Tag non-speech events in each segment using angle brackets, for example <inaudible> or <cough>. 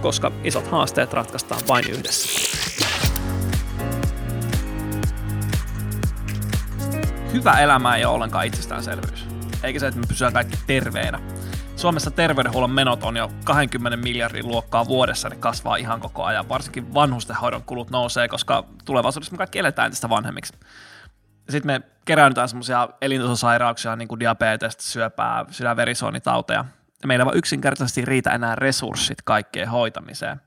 koska isot haasteet ratkaistaan vain yhdessä. Hyvä elämä ei ole ollenkaan itsestäänselvyys, eikä se, että me pysytään kaikki terveenä. Suomessa terveydenhuollon menot on jo 20 miljardin luokkaa vuodessa, ne kasvaa ihan koko ajan. Varsinkin vanhustenhoidon kulut nousee, koska tulevaisuudessa me kaikki eletään tästä vanhemmiksi. Sitten me keräännytään semmoisia elintasosairauksia, niin kuin diabetesta, syöpää, sydänverisuonitauteja. Meillä vaan yksinkertaisesti riitä enää resurssit kaikkeen hoitamiseen.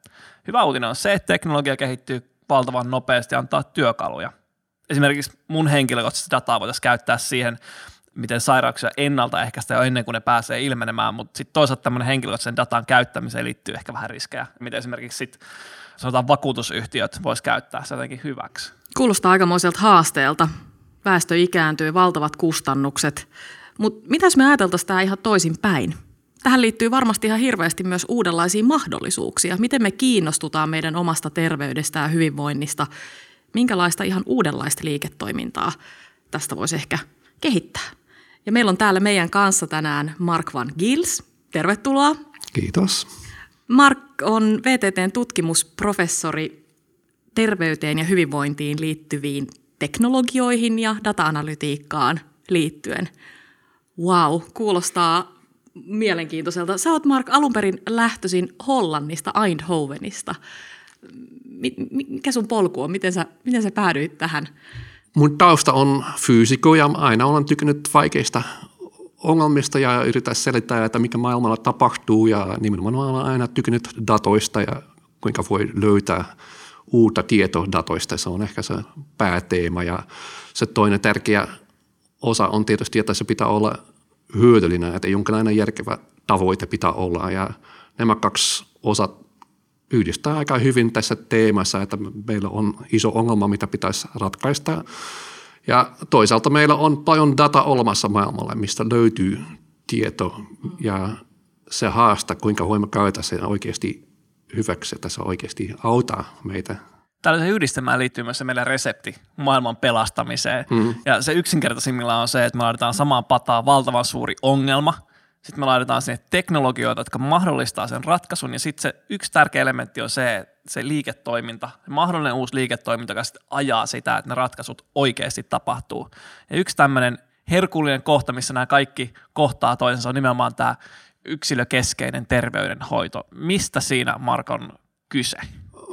Hyvä uutinen on se, että teknologia kehittyy valtavan nopeasti ja antaa työkaluja. Esimerkiksi mun henkilökohtaista dataa voitaisiin käyttää siihen, miten sairauksia ennaltaehkäistä jo ennen kuin ne pääsee ilmenemään, mutta sitten toisaalta tämmöinen henkilökohtaisen datan käyttämiseen liittyy ehkä vähän riskejä, miten esimerkiksi sitten sanotaan vakuutusyhtiöt vois käyttää se jotenkin hyväksi. Kuulostaa aikamoiselta haasteelta. Väestö ikääntyy, valtavat kustannukset. Mutta mitäs me ajateltaisiin tämä ihan toisin päin? Tähän liittyy varmasti ihan hirveästi myös uudenlaisia mahdollisuuksia. Miten me kiinnostutaan meidän omasta terveydestä ja hyvinvoinnista? Minkälaista ihan uudenlaista liiketoimintaa tästä voisi ehkä kehittää? Ja meillä on täällä meidän kanssa tänään Mark Van Gils. Tervetuloa. Kiitos. Mark on VTTn tutkimusprofessori terveyteen ja hyvinvointiin liittyviin teknologioihin ja data-analytiikkaan liittyen. Wow, kuulostaa mielenkiintoiselta. Sä oot Mark alun perin lähtöisin Hollannista, Eindhovenista. Mikä sun polku on? Miten sä, miten sä päädyit tähän? Mun tausta on fyysikko ja aina olen tykännyt vaikeista ongelmista ja yritän selittää, että mikä maailmalla tapahtuu ja nimenomaan olen aina tykännyt datoista ja kuinka voi löytää uutta tietoa datoista. Se on ehkä se pääteema ja se toinen tärkeä osa on tietysti, että se pitää olla hyödyllinen, että jonkinlainen järkevä tavoite pitää olla ja nämä kaksi osat yhdistää aika hyvin tässä teemassa, että meillä on iso ongelma, mitä pitäisi ratkaista. Ja toisaalta meillä on paljon data olemassa maailmalla, mistä löytyy tieto ja se haasta, kuinka voimme käyttää sen oikeasti hyväksi, että se oikeasti auttaa meitä. Tällaisen yhdistelmään liittyy myös se meidän resepti maailman pelastamiseen. Mm. Ja se yksinkertaisimmillaan on se, että me laitetaan samaan pataan valtavan suuri ongelma – sitten me laitetaan sinne teknologioita, jotka mahdollistaa sen ratkaisun. Ja sitten se yksi tärkeä elementti on se, se liiketoiminta, se mahdollinen uusi liiketoiminta, joka sitten ajaa sitä, että ne ratkaisut oikeasti tapahtuu. Ja yksi tämmöinen herkullinen kohta, missä nämä kaikki kohtaa toisensa, on nimenomaan tämä yksilökeskeinen terveydenhoito. Mistä siinä, Markon, kyse?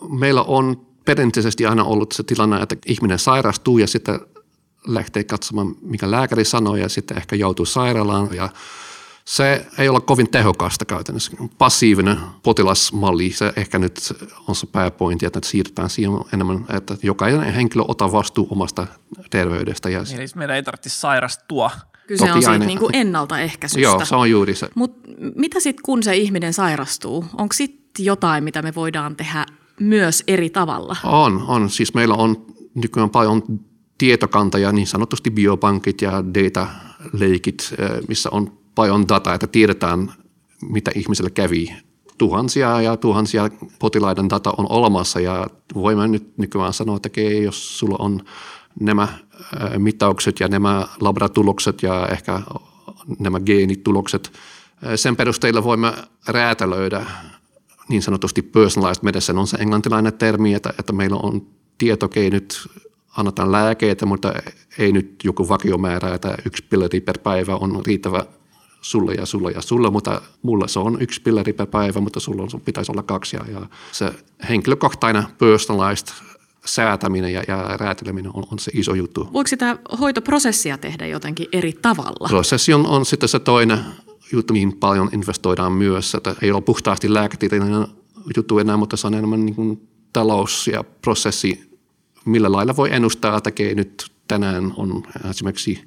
Meillä on perinteisesti aina ollut se tilanne, että ihminen sairastuu ja sitten lähtee katsomaan, mikä lääkäri sanoo ja sitten ehkä joutuu sairaalaan ja se ei ole kovin tehokasta käytännössä. Passiivinen potilasmalli, se ehkä nyt on se pääpointti, että siirrytään siihen enemmän, että jokainen henkilö ottaa vastuu omasta terveydestä. Ja Eli meidän ei tarvitse sairastua. Kyse Toki on siitä niin kuin ennaltaehkäisystä. Joo, se on juuri se. Mutta mitä sitten, kun se ihminen sairastuu? Onko sitten jotain, mitä me voidaan tehdä myös eri tavalla? On, on. Siis meillä on nykyään paljon tietokantoja, niin sanotusti biopankit ja data-leikit, eh, missä on paljon dataa, että tiedetään, mitä ihmiselle kävi. Tuhansia ja tuhansia potilaiden data on olemassa ja voimme nyt nykyään sanoa, että okay, jos sulla on nämä mittaukset ja nämä laboratulokset ja ehkä nämä geenitulokset, sen perusteella voimme räätälöidä niin sanotusti personalized medicine on se englantilainen termi, että, että meillä on tietokei nyt annetaan lääkeitä, mutta ei nyt joku vakiomäärä, että yksi pilleri per päivä on riittävä sulle ja sulle ja sulle, mutta mulla se on yksi pilleri per päivä, mutta sulla on, pitäisi olla kaksi. Ja, ja se henkilökohtainen personalized säätäminen ja, ja rääteleminen on, on se iso juttu. Voiko sitä hoitoprosessia tehdä jotenkin eri tavalla? Prosessi on, on sitten se toinen juttu, mihin paljon investoidaan myös. Että ei ole puhtaasti lääketieteellinen juttu enää, mutta se on enemmän niin kuin talous ja prosessi, millä lailla voi ennustaa, että nyt tänään on esimerkiksi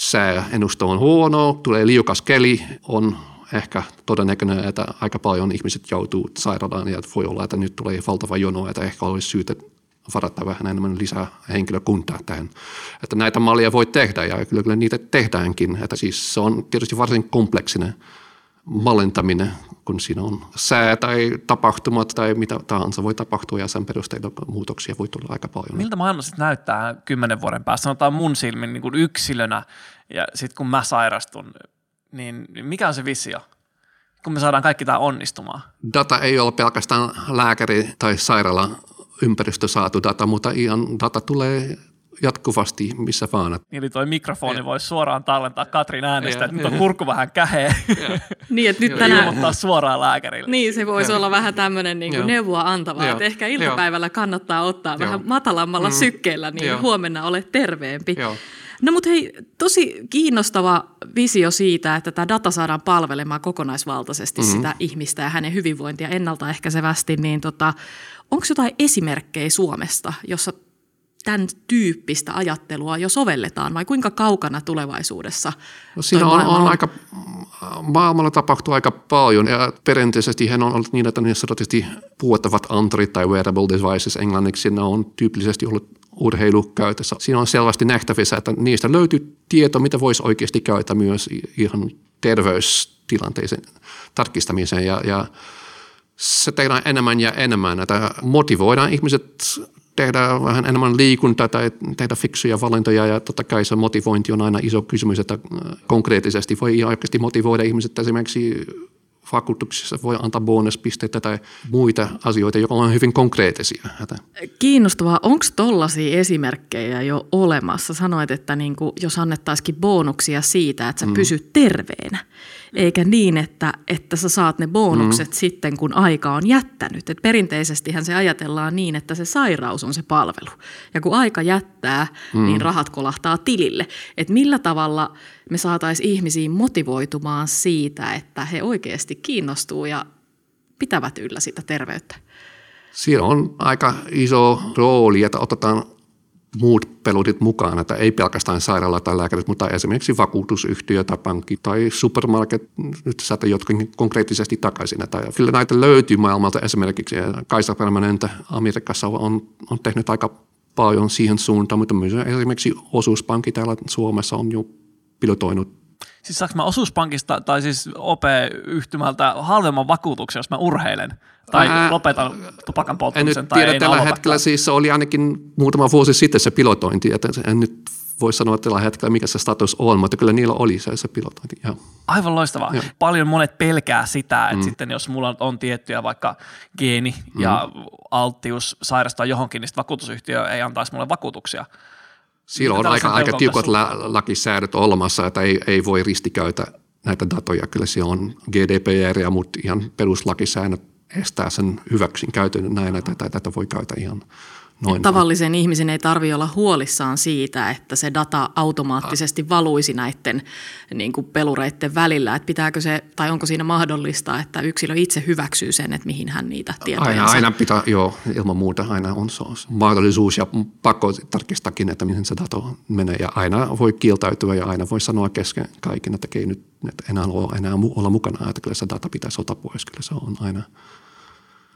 sääennusto on huono, tulee liukas keli, on ehkä todennäköinen, että aika paljon ihmiset joutuu sairaalaan ja voi olla, että nyt tulee valtava jono, että ehkä olisi syytä varata vähän enemmän lisää henkilökuntaa tähän. Että näitä mallia voi tehdä ja kyllä, kyllä niitä tehdäänkin. Että siis se on tietysti varsin kompleksinen mallintaminen, kun siinä on sää tai tapahtumat tai mitä tahansa voi tapahtua ja sen perusteella muutoksia voi tulla aika paljon. Miltä maailma sitten näyttää kymmenen vuoden päästä? Sanotaan mun silmin niin kuin yksilönä ja sitten kun mä sairastun, niin mikä on se visio? kun me saadaan kaikki tämä onnistumaan? Data ei ole pelkästään lääkäri tai sairaala ympäristö saatu data, mutta ihan data tulee jatkuvasti missä vaan. Eli toi mikrofoni ja. voisi suoraan tallentaa Katrin äänestä, ja, että nyt on kurkku vähän käheä. <laughs> niin, että nyt tänään... Ilmoittaa suoraan lääkärille. Niin, se voisi ja. olla vähän tämmöinen niin neuvoa antava, että ehkä iltapäivällä kannattaa ottaa vähän matalammalla mm. sykkeellä, niin Joo. huomenna olet terveempi. Joo. No mutta hei, tosi kiinnostava visio siitä, että tämä data saadaan palvelemaan kokonaisvaltaisesti mm-hmm. sitä ihmistä ja hänen hyvinvointia ennaltaehkäisevästi, niin tota, onko jotain esimerkkejä Suomesta, jossa tämän tyyppistä ajattelua jo sovelletaan vai kuinka kaukana tulevaisuudessa? No siinä on, on, aika, maailmalla tapahtuu aika paljon ja perinteisesti hän on ollut niin, että niin sanotusti puhuttavat antarit tai wearable devices englanniksi, ne on tyypillisesti ollut urheilukäytössä. Siinä on selvästi nähtävissä, että niistä löytyy tieto, mitä voisi oikeasti käyttää myös ihan terveystilanteeseen tarkistamiseen ja, ja se tehdään enemmän ja enemmän, että motivoidaan ihmiset tehdä vähän enemmän liikuntaa tai tehdä fiksuja valintoja ja totta kai se motivointi on aina iso kysymys, että äh, konkreettisesti voi oikeasti motivoida ihmiset esimerkiksi vakuutuksissa voi antaa bonuspisteitä tai muita asioita, jotka on hyvin konkreettisia. Kiinnostavaa. Onko tollaisia esimerkkejä jo olemassa? Sanoit, että niin kuin, jos annettaisikin bonuksia siitä, että sä mm. pysyt terveenä, eikä niin, että, että sä saat ne bonukset mm. sitten, kun aika on jättänyt. Et perinteisestihän se ajatellaan niin, että se sairaus on se palvelu. Ja kun aika jättää, mm. niin rahat kolahtaa tilille. Et millä tavalla me saataisiin ihmisiin motivoitumaan siitä, että he oikeasti kiinnostuu ja pitävät yllä sitä terveyttä? Siinä on aika iso rooli, että otetaan muut pelutit mukaan, että ei pelkästään sairaala tai lääkärit, mutta esimerkiksi vakuutusyhtiö tai pankki tai supermarket, nyt saattaa jotkin konkreettisesti takaisin. Että kyllä näitä löytyy maailmalta esimerkiksi. Kaisa Permanente Amerikassa on, on tehnyt aika paljon siihen suuntaan, mutta myös esimerkiksi osuuspankki täällä Suomessa on jo pilotoinut Siis saanko mä osuuspankista tai siis OP-yhtymältä halvemman vakuutuksen, jos mä urheilen? Tai Ää, lopetan tupakan polttamisen en nyt tiedä, tällä hetkellä siis oli ainakin muutama vuosi sitten se pilotointi, että en nyt voi sanoa tällä hetkellä, mikä se status on, mutta kyllä niillä oli se, se pilotointi. Ja. Aivan loistavaa. Ja. Paljon monet pelkää sitä, että mm. sitten jos mulla on tiettyjä vaikka geeni mm. ja alttius sairastaa johonkin, niin vakuutusyhtiö ei antaisi mulle vakuutuksia. Silloin on aika, aika tiukat lakisäädöt olemassa, että ei, ei voi ristikäytä näitä datoja. Kyllä se on GDPR ja mutta ihan peruslakisäännöt estää sen hyväksyn käytön näin, että tätä voi käyttää ihan Noin. Tavallisen ihmisen ei tarvitse olla huolissaan siitä, että se data automaattisesti valuisi näiden niin kuin pelureiden välillä. Että pitääkö se, tai onko siinä mahdollista, että yksilö itse hyväksyy sen, että mihin hän niitä tietoja Aina, aina pitää, joo, ilman muuta aina on se mahdollisuus ja pakko tarkistakin, että mihin se data menee. Ja aina voi kieltäytyä ja aina voi sanoa kesken kaiken, että ei nyt että enää ole enää olla mukana, että kyllä se data pitäisi ottaa pois. Kyllä se on aina –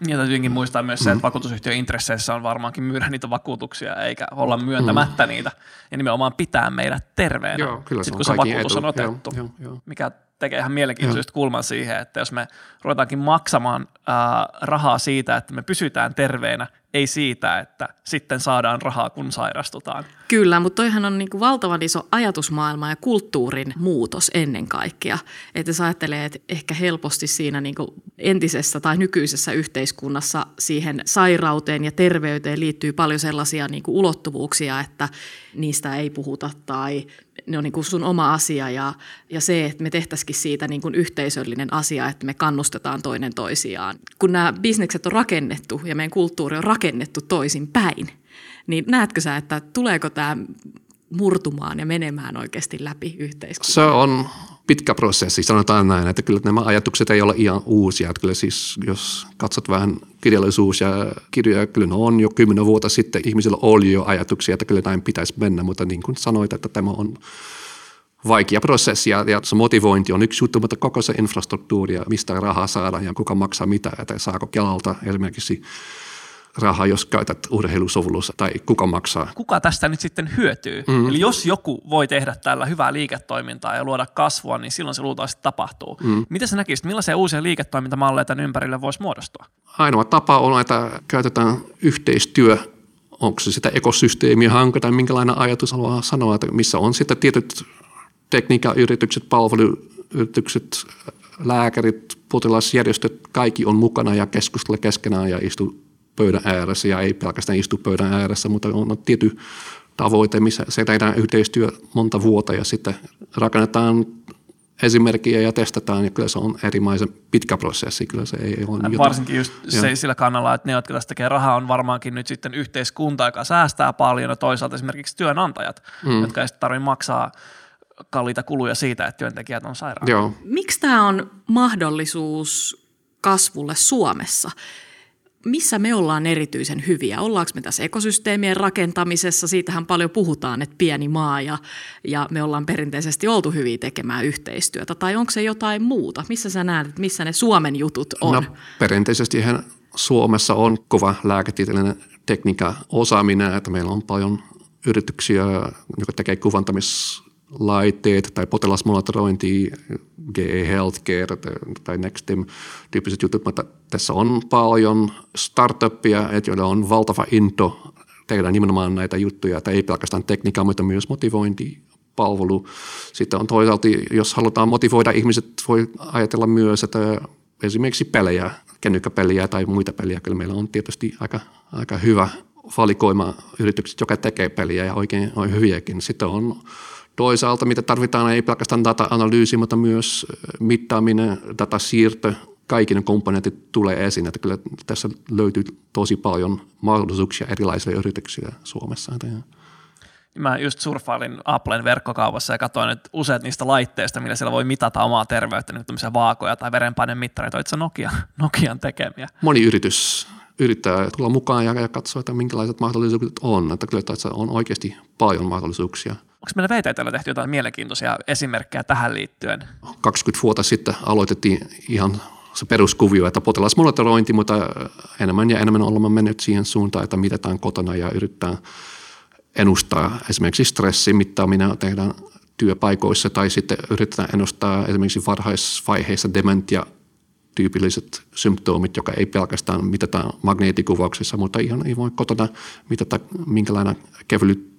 ja täytyykin muistaa myös se, että mm. vakuutusyhtiön intresseissä on varmaankin myydä niitä vakuutuksia, eikä olla myöntämättä mm. niitä. Ja nimenomaan pitää meidät terveenä, joo, kyllä Sitten, kun se vakuutus etu. on otettu. Joo, joo, joo. Mikä tekee ihan mielenkiintoista kulman siihen, että jos me ruvetaankin maksamaan ää, rahaa siitä, että me pysytään terveenä, ei siitä, että sitten saadaan rahaa, kun sairastutaan. Kyllä, mutta toihan on niin kuin valtavan iso ajatusmaailma ja kulttuurin muutos ennen kaikkea. Että jos ajattelee, että ehkä helposti siinä niin kuin entisessä tai nykyisessä yhteiskunnassa siihen sairauteen ja terveyteen liittyy paljon sellaisia niin kuin ulottuvuuksia, että niistä ei puhuta tai ne on niin kuin sun oma asia ja, ja se, että me tehtäisikin siitä niin kuin yhteisöllinen asia, että me kannustetaan toinen toisiaan. Kun nämä bisnekset on rakennettu ja meidän kulttuuri on rakennettu toisin päin, niin näetkö sä, että tuleeko tämä murtumaan ja menemään oikeasti läpi yhteiskuntaa? Se on pitkä prosessi, sanotaan näin, että kyllä nämä ajatukset ei ole ihan uusia. Että kyllä siis, jos katsot vähän kirjallisuus ja kirjoja, kyllä ne on jo kymmenen vuotta sitten. Ihmisillä oli jo ajatuksia, että kyllä näin pitäisi mennä, mutta niin kuin sanoit, että tämä on vaikea prosessi. Ja, ja se motivointi on yksi juttu, mutta koko se infrastruktuuri ja mistä rahaa saadaan ja kuka maksaa mitä, että saako Kelalta esimerkiksi rahaa, jos käytät urheilusovellusta tai kuka maksaa. Kuka tästä nyt sitten hyötyy? Mm. Eli jos joku voi tehdä tällä hyvää liiketoimintaa ja luoda kasvua, niin silloin se luultavasti tapahtuu. Mm. Miten sä näkisit, millaisia uusia liiketoimintamalleja tämän ympärille voisi muodostua? Ainoa tapa on, että käytetään yhteistyö onko se sitä ekosysteemiä hanke tai minkälainen ajatus haluaa sanoa, että missä on sitten tietyt tekniikkayritykset, palveluyritykset, lääkärit, potilasjärjestöt, kaikki on mukana ja keskustella keskenään ja istu pöydän ääressä ja ei pelkästään istu pöydän ääressä, mutta on tietty tavoite, missä se tehdään yhteistyö monta vuotta ja sitten rakennetaan esimerkkiä ja testataan, ja kyllä se on erimaisen pitkä prosessi. Kyllä se ei ole jotain. Varsinkin just se sillä kannalla, että ne, jotka tästä tekee rahaa, on varmaankin nyt sitten yhteiskunta, joka säästää paljon, ja toisaalta esimerkiksi työnantajat, mm. jotka ei tarvitse maksaa kalliita kuluja siitä, että työntekijät on sairaana. Miksi tämä on mahdollisuus kasvulle Suomessa? Missä me ollaan erityisen hyviä? Ollaanko me tässä ekosysteemien rakentamisessa? Siitähän paljon puhutaan, että pieni maa ja, ja me ollaan perinteisesti oltu hyviä tekemään yhteistyötä. Tai onko se jotain muuta? Missä sä näet, missä ne Suomen jutut on? No, perinteisesti Suomessa on kova lääketieteellinen tekniikka osaaminen, että meillä on paljon yrityksiä, jotka tekee kuvantamis laitteet tai potilasmonitorointi, GE Healthcare tai Nextim tyyppiset jutut, mutta tässä on paljon startuppia, joilla on valtava into tehdä nimenomaan näitä juttuja, että ei pelkästään tekniikkaa, mutta myös motivointi, palvelu. Sitten on toisaalta, jos halutaan motivoida ihmiset, voi ajatella myös, että esimerkiksi pelejä, kännykkäpeliä tai muita peliä, kyllä meillä on tietysti aika, aika hyvä valikoima yritykset, joka tekee peliä ja oikein on hyviäkin. Sitten on Toisaalta mitä tarvitaan ei pelkästään data-analyysi, mutta myös mittaaminen, datasiirto, kaikki ne komponentit tulee esiin. Että kyllä tässä löytyy tosi paljon mahdollisuuksia erilaisille yrityksille Suomessa. Mä just surffailin Applen verkkokaupassa ja katsoin, että useat niistä laitteista, millä siellä voi mitata omaa terveyttä, niin tämmöisiä vaakoja tai verenpainemittareita, on Nokia, <laughs> Nokian tekemiä. Moni yritys yrittää tulla mukaan ja, ja katsoa, että minkälaiset mahdollisuudet on. Että kyllä että on oikeasti paljon mahdollisuuksia. Onko meillä VTTllä tehty jotain mielenkiintoisia esimerkkejä tähän liittyen? 20 vuotta sitten aloitettiin ihan se peruskuvio, että potilasmonitorointi, mutta enemmän ja enemmän olemme mennyt siihen suuntaan, että mitataan kotona ja yrittää ennustaa esimerkiksi stressin mittaaminen tehdään työpaikoissa tai sitten yritetään ennustaa esimerkiksi varhaisvaiheessa dementia tyypilliset symptomit, joka ei pelkästään mitata magneettikuvauksessa, mutta ihan ei voi kotona mitata minkälainen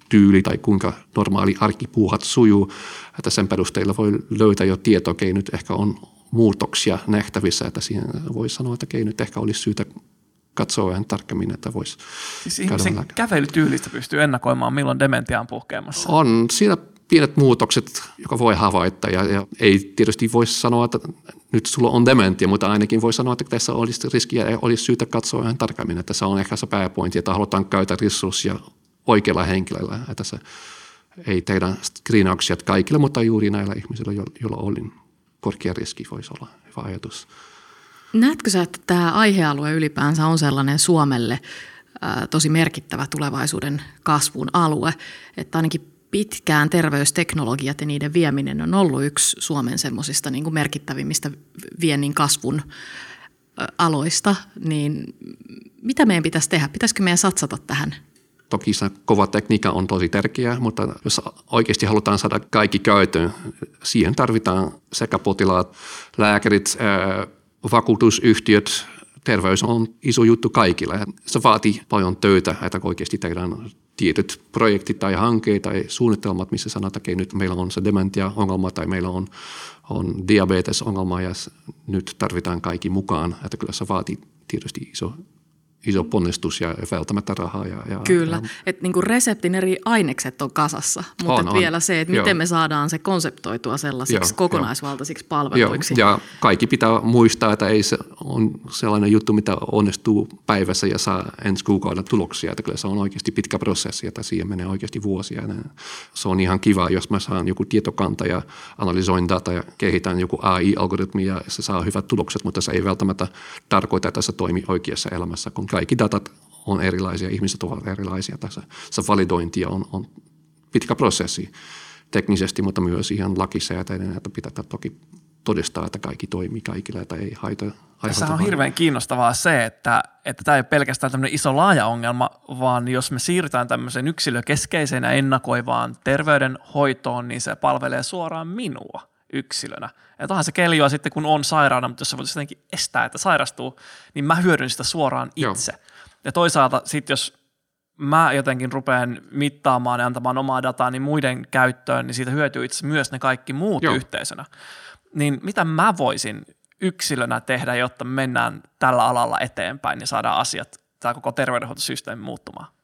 kävelytyyli tai kuinka normaali arkipuuhat sujuu. Että sen perusteella voi löytää jo tietoa, okei nyt ehkä on muutoksia nähtävissä, että siihen voi sanoa, että okei nyt ehkä olisi syytä katsoa vähän tarkemmin, että voisi Siis ihmisen kävelytyylistä pystyy ennakoimaan, milloin dementia on puhkeamassa. On. Siinä pienet muutokset, joka voi havaita ja, ja ei tietysti voi sanoa, että nyt sulla on dementia, mutta ainakin voi sanoa, että tässä olisi riskiä ja olisi syytä katsoa ihan tarkemmin, että se on ehkä se pääpointi, että halutaan käyttää resursseja oikealla henkilöllä, että se ei tehdä screenauksia kaikille, mutta juuri näillä ihmisillä, joilla oli korkea riski, voisi olla hyvä ajatus. Näetkö sä, että tämä aihealue ylipäänsä on sellainen Suomelle tosi merkittävä tulevaisuuden kasvun alue, että ainakin pitkään terveysteknologiat ja niiden vieminen on ollut yksi Suomen semmoisista niin merkittävimmistä viennin kasvun aloista, niin mitä meidän pitäisi tehdä? Pitäisikö meidän satsata tähän? Toki se kova tekniikka on tosi tärkeää, mutta jos oikeasti halutaan saada kaikki käyttöön, siihen tarvitaan sekä potilaat, lääkärit, vakuutusyhtiöt, terveys on iso juttu kaikille. Se vaatii paljon töitä, että oikeasti tehdään tietyt projektit tai hankkeet tai suunnitelmat, missä sanotaan, että nyt meillä on se dementia-ongelma tai meillä on, on diabetes-ongelma ja nyt tarvitaan kaikki mukaan. Että kyllä se vaatii tietysti iso iso ponnistus ja välttämättä rahaa. Ja, ja, Kyllä, ja, että niin reseptin eri ainekset on kasassa, mutta on, on. vielä se, että miten Joo. me saadaan se konseptoitua sellaisiksi Joo, kokonaisvaltaisiksi jo. palveluiksi. Joo. Ja kaikki pitää muistaa, että ei se on sellainen juttu, mitä onnistuu päivässä ja saa ensi kuukauden tuloksia. Että kyllä se on oikeasti pitkä prosessi, että siihen menee oikeasti vuosia. Se on ihan kiva, jos mä saan joku tietokanta ja analysoin data ja kehitän joku AI-algoritmi ja se saa hyvät tulokset, mutta se ei välttämättä tarkoita, että se toimii oikeassa elämässä, kun kaikki datat on erilaisia, ihmiset ovat erilaisia. Tässä se validointi on, on pitkä prosessi. teknisesti, mutta myös ihan lakisääteinen, että pitää toki todistaa, että kaikki toimii kaikille, että ei haita. Tässä on hirveän kiinnostavaa se, että, että tämä ei ole pelkästään tämmöinen iso laaja ongelma, vaan jos me siirrytään tämmöiseen yksilökeskeiseen ja ennakoivaan terveydenhoitoon, niin se palvelee suoraan minua yksilönä. Että onhan se keljua sitten, kun on sairaana, mutta jos se voitaisiin jotenkin estää, että sairastuu, niin mä hyödyn sitä suoraan itse. Joo. Ja toisaalta sitten, jos mä jotenkin rupean mittaamaan ja antamaan omaa dataa niin muiden käyttöön, niin siitä hyötyy itse myös ne kaikki muut Joo. yhteisönä. Niin mitä mä voisin yksilönä tehdä, jotta mennään tällä alalla eteenpäin ja saadaan asiat, tämä koko terveydenhuoltosysteemi muuttumaan?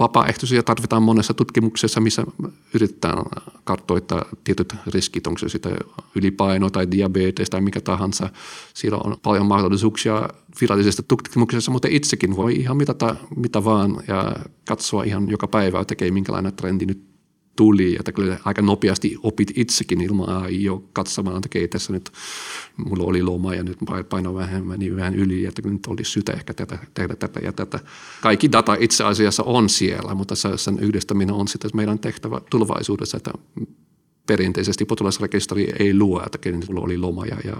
Vapaaehtoisia tarvitaan monessa tutkimuksessa, missä yritetään kartoittaa tietyt riskit, onko se sitä ylipaino tai diabetes tai mikä tahansa. Siellä on paljon mahdollisuuksia virallisesta tutkimuksessa, mutta itsekin voi ihan mitata mitä vaan ja katsoa ihan joka päivä, tekee minkälainen trendi nyt tuli, että kyllä aika nopeasti opit itsekin ilman AI katsomaan, että okei, tässä nyt mulla oli loma ja nyt paino vähän, meni vähän yli, että nyt olisi sytä ehkä tätä, tehdä tätä ja tätä. Kaikki data itse asiassa on siellä, mutta sen yhdistäminen on sitten meidän tehtävä tulevaisuudessa, että perinteisesti potilasrekisteri ei luo, että kenen mulla oli loma ja, ja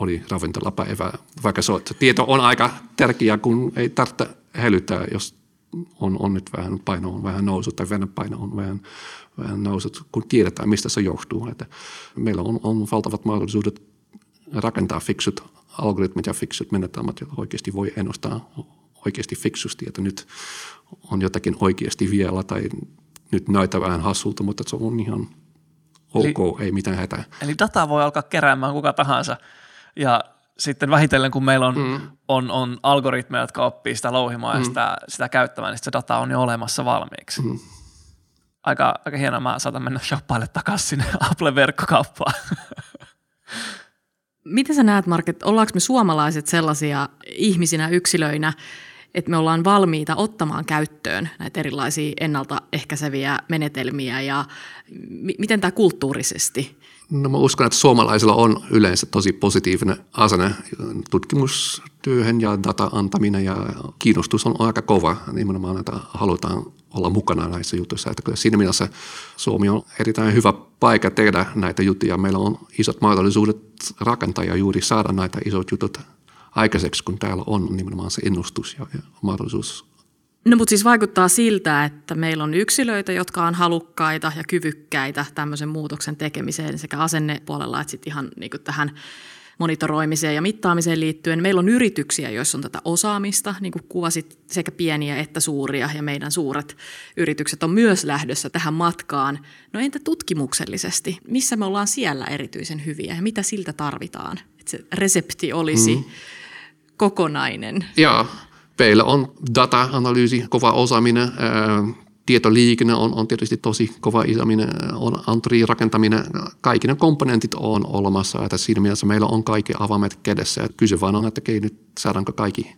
oli ravintolapäivä, vaikka se, tieto on aika tärkeää, kun ei tarvitse hälyttää, jos on, on nyt vähän paino on vähän noussut tai paino on vähän vähän nousut, kun tiedetään, mistä se johtuu. Että meillä on, on valtavat mahdollisuudet rakentaa fiksut algoritmit ja fiksut menetelmät, joilla oikeasti voi ennustaa oikeasti fiksusti, että nyt on jotakin oikeasti vielä tai nyt näyttää vähän hassulta, mutta se on ihan ok, eli, ei mitään hätää. Eli dataa voi alkaa keräämään kuka tahansa ja sitten vähitellen, kun meillä on, mm. on, on algoritmeja, jotka oppii sitä louhimaan mm. ja sitä, sitä käyttämään, niin se data on jo olemassa valmiiksi. Mm aika, aika hienoa. Mä saatan mennä shoppaille takaisin sinne <laughs> Apple-verkkokauppaan. Miten sä näet, Mark, että ollaanko me suomalaiset sellaisia ihmisinä, yksilöinä, että me ollaan valmiita ottamaan käyttöön näitä erilaisia ennaltaehkäiseviä menetelmiä ja m- miten tämä kulttuurisesti No mä uskon, että suomalaisilla on yleensä tosi positiivinen asenne tutkimustyöhön ja data antaminen ja kiinnostus on aika kova. Nimenomaan, että halutaan olla mukana näissä jutuissa. Että kyllä siinä mielessä Suomi on erittäin hyvä paikka tehdä näitä juttuja. Meillä on isot mahdollisuudet rakentaa ja juuri saada näitä isot jutut aikaiseksi, kun täällä on nimenomaan se ennustus ja, mahdollisuus No mutta siis vaikuttaa siltä, että meillä on yksilöitä, jotka on halukkaita ja kyvykkäitä tämmöisen muutoksen tekemiseen sekä asennepuolella että sitten ihan niin tähän monitoroimiseen ja mittaamiseen liittyen. Meillä on yrityksiä, joissa on tätä osaamista, niin kuin kuvasit, sekä pieniä että suuria, ja meidän suuret yritykset on myös lähdössä tähän matkaan. No entä tutkimuksellisesti? Missä me ollaan siellä erityisen hyviä ja mitä siltä tarvitaan? Että se resepti olisi mm. kokonainen. Joo. Meillä on data-analyysi, kova osaaminen, tietoliikenne on, on tietysti tosi kova isäminen, on anturin rakentaminen, kaikki ne komponentit on olemassa, että siinä mielessä meillä on kaikki avaimet kädessä. Kyse vaan on, että nyt saadaanko kaikki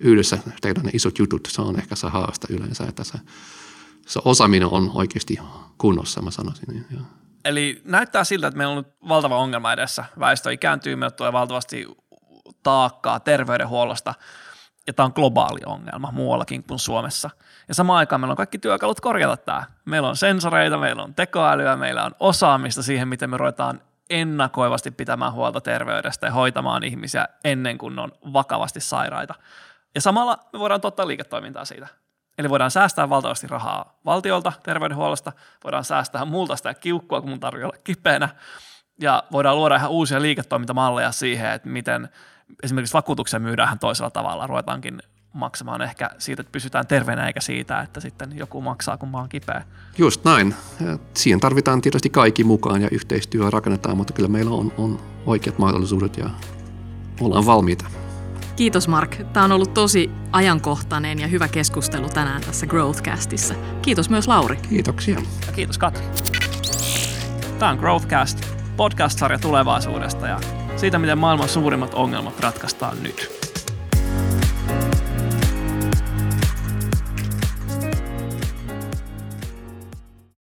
yhdessä tehdä ne isot jutut, se on ehkä se haaste yleensä, että se, se osaaminen on oikeasti kunnossa, mä sanoisin. Ja. Eli näyttää siltä, että meillä on nyt valtava ongelma edessä. Väestö ikääntyy, meillä tulee valtavasti taakkaa terveydenhuollosta – ja tämä on globaali ongelma muuallakin kuin Suomessa. Ja samaan aikaan meillä on kaikki työkalut korjata tämä. Meillä on sensoreita, meillä on tekoälyä, meillä on osaamista siihen, miten me ruvetaan ennakoivasti pitämään huolta terveydestä ja hoitamaan ihmisiä ennen kuin ne on vakavasti sairaita. Ja samalla me voidaan tuottaa liiketoimintaa siitä. Eli voidaan säästää valtavasti rahaa valtiolta, terveydenhuollosta, voidaan säästää multa sitä kiukkua, kun mun tarvitsee olla kipeänä, ja voidaan luoda ihan uusia liiketoimintamalleja siihen, että miten esimerkiksi vakuutuksia myydään toisella tavalla, ruvetaankin maksamaan ehkä siitä, että pysytään terveenä eikä siitä, että sitten joku maksaa, kun mä oon kipeä. Just näin. Siihen tarvitaan tietysti kaikki mukaan ja yhteistyö rakennetaan, mutta kyllä meillä on, on oikeat mahdollisuudet ja ollaan valmiita. Kiitos Mark. Tämä on ollut tosi ajankohtainen ja hyvä keskustelu tänään tässä Growthcastissa. Kiitos myös Lauri. Kiitoksia. Ja kiitos Katri. Tämä on Growthcast, podcast-sarja tulevaisuudesta ja siitä, miten maailman suurimmat ongelmat ratkaistaan nyt.